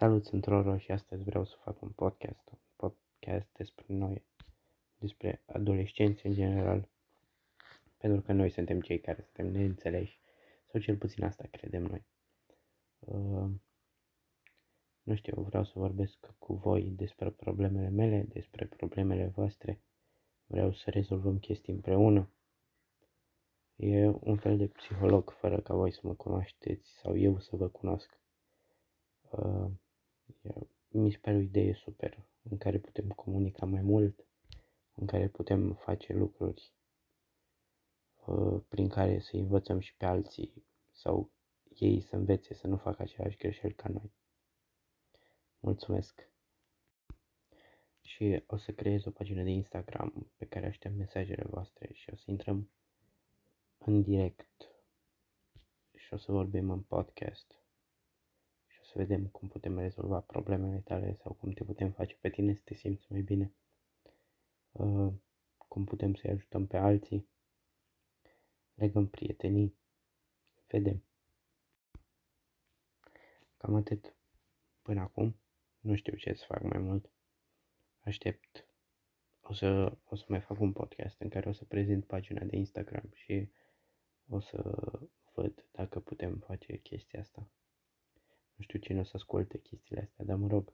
Salut, sunt Roro și astăzi vreau să fac un podcast, un podcast despre noi, despre adolescenți în general, pentru că noi suntem cei care suntem neînțeleși, sau cel puțin asta credem noi. Uh, nu știu, vreau să vorbesc cu voi despre problemele mele, despre problemele voastre, vreau să rezolvăm chestii împreună. E un fel de psiholog fără ca voi să mă cunoașteți sau eu să vă cunosc. Uh, mi se pare o idee super în care putem comunica mai mult, în care putem face lucruri uh, prin care să învățăm și pe alții sau ei să învețe să nu facă același greșeli ca noi. Mulțumesc! Și o să creez o pagină de Instagram pe care aștept mesajele voastre și o să intrăm în direct și o să vorbim în podcast să vedem cum putem rezolva problemele tale sau cum te putem face pe tine să te simți mai bine, uh, cum putem să-i ajutăm pe alții, legăm prietenii, vedem. Cam atât până acum. Nu știu ce să fac mai mult. Aștept. O să, o să mai fac un podcast în care o să prezint pagina de Instagram și o să văd dacă putem face chestia asta. Nu știu cine o să asculte chestiile astea, dar mă rog,